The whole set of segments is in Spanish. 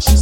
she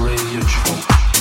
rageful.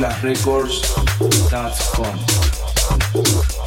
bigclassrecords.com.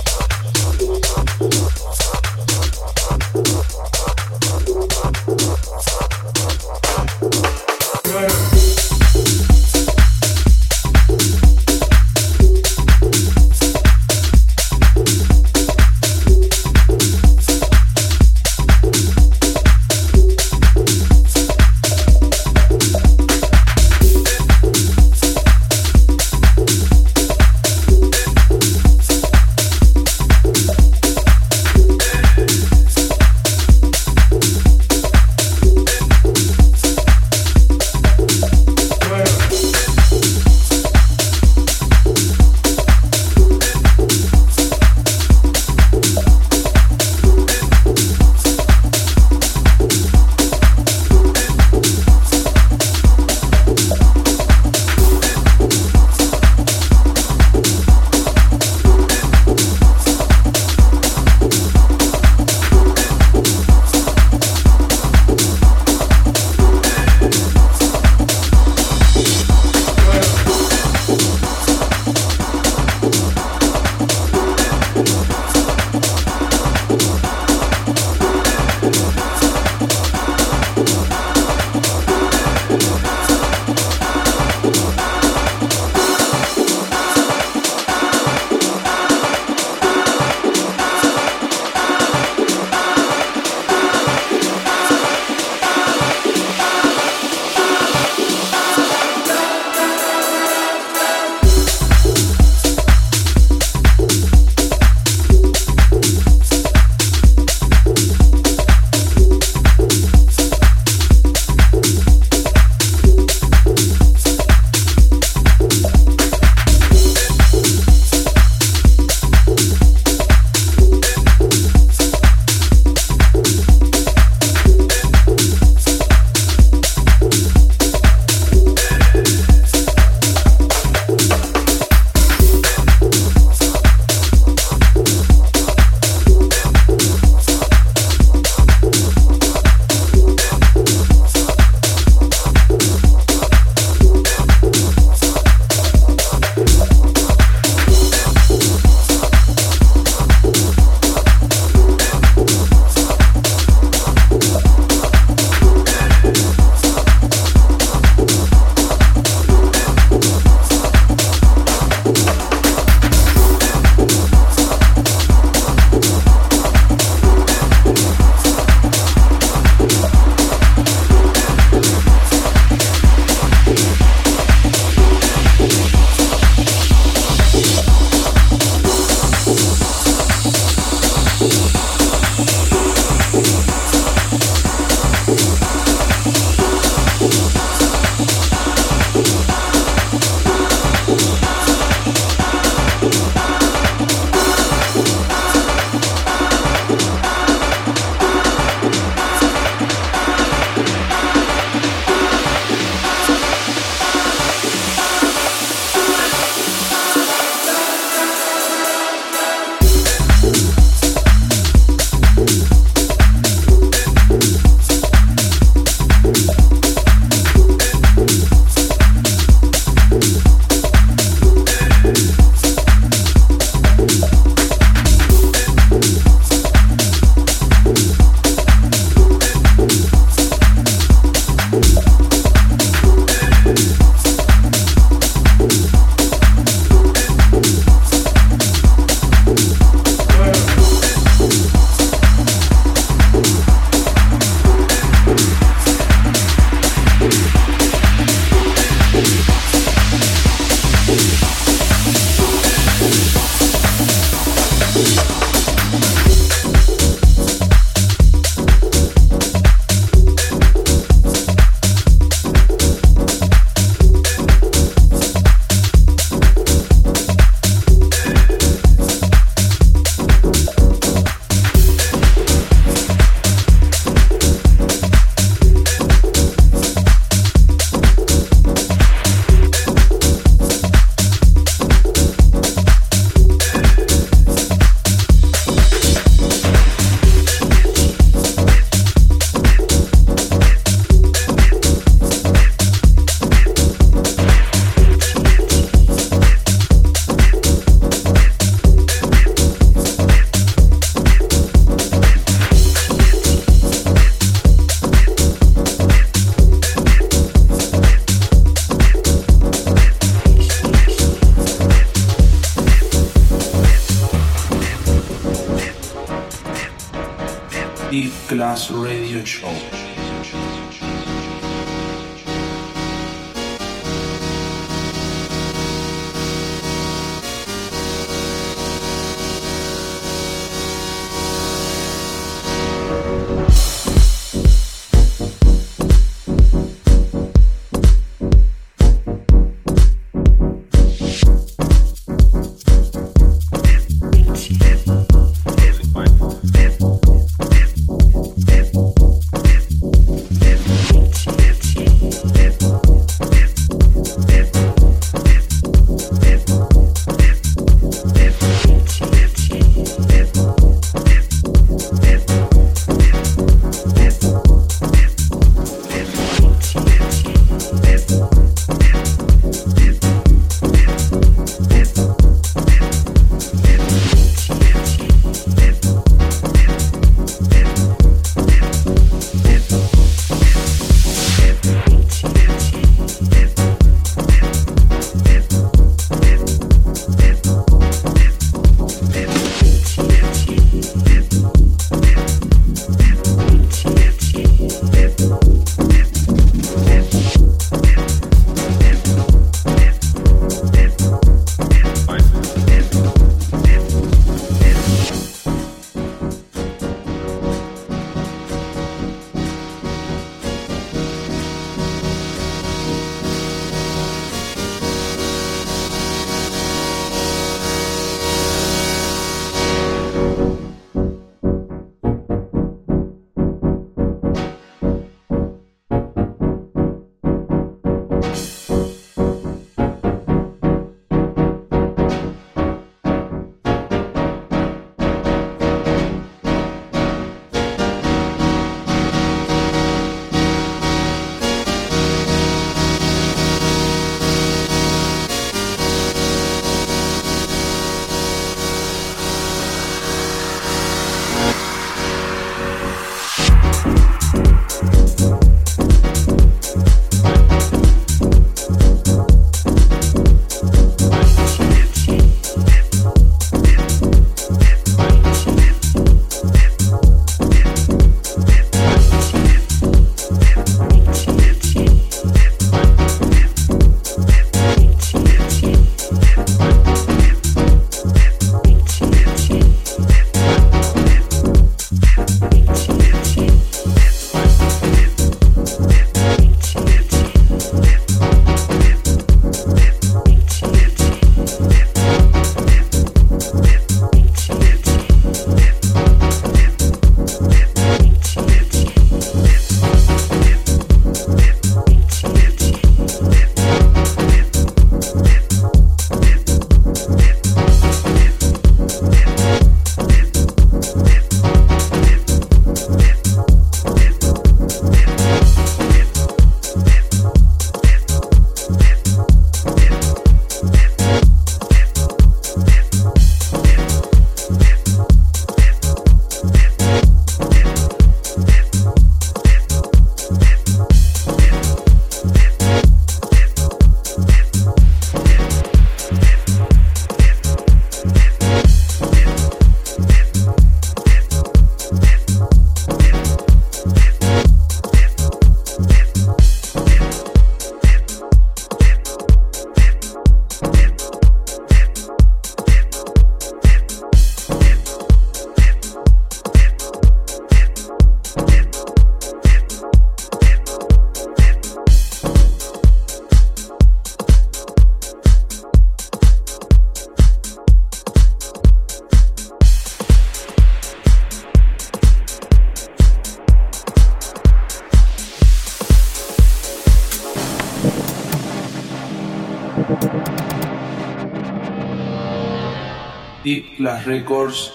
Records.com.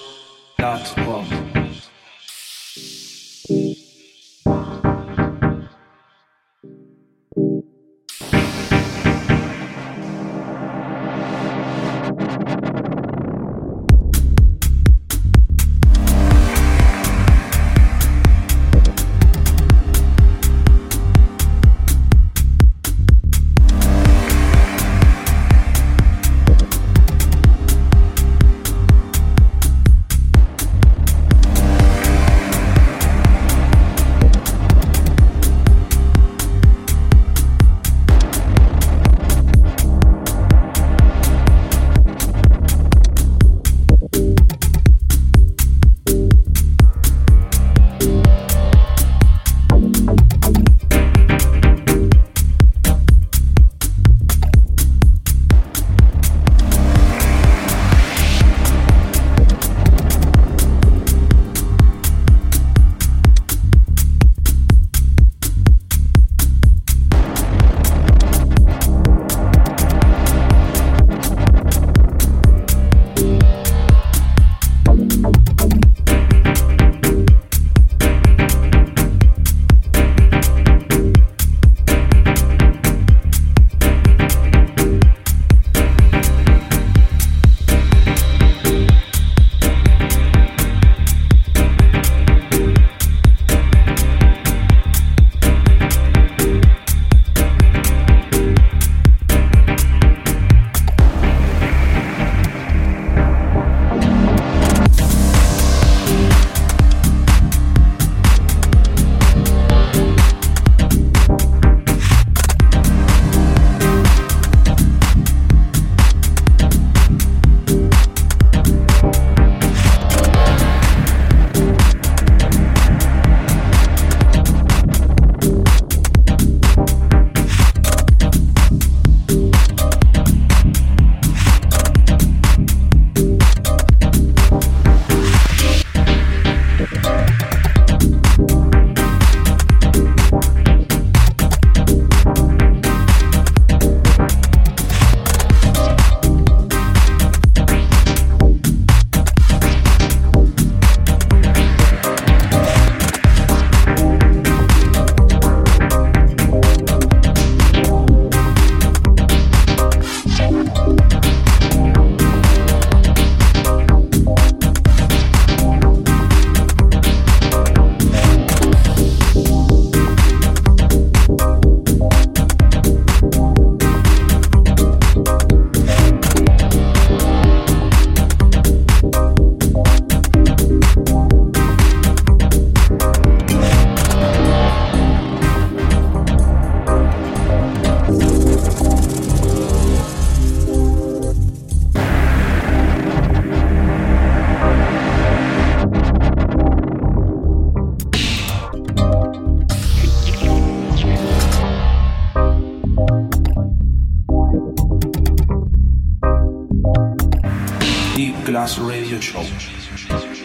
Deep Glass Radio Show.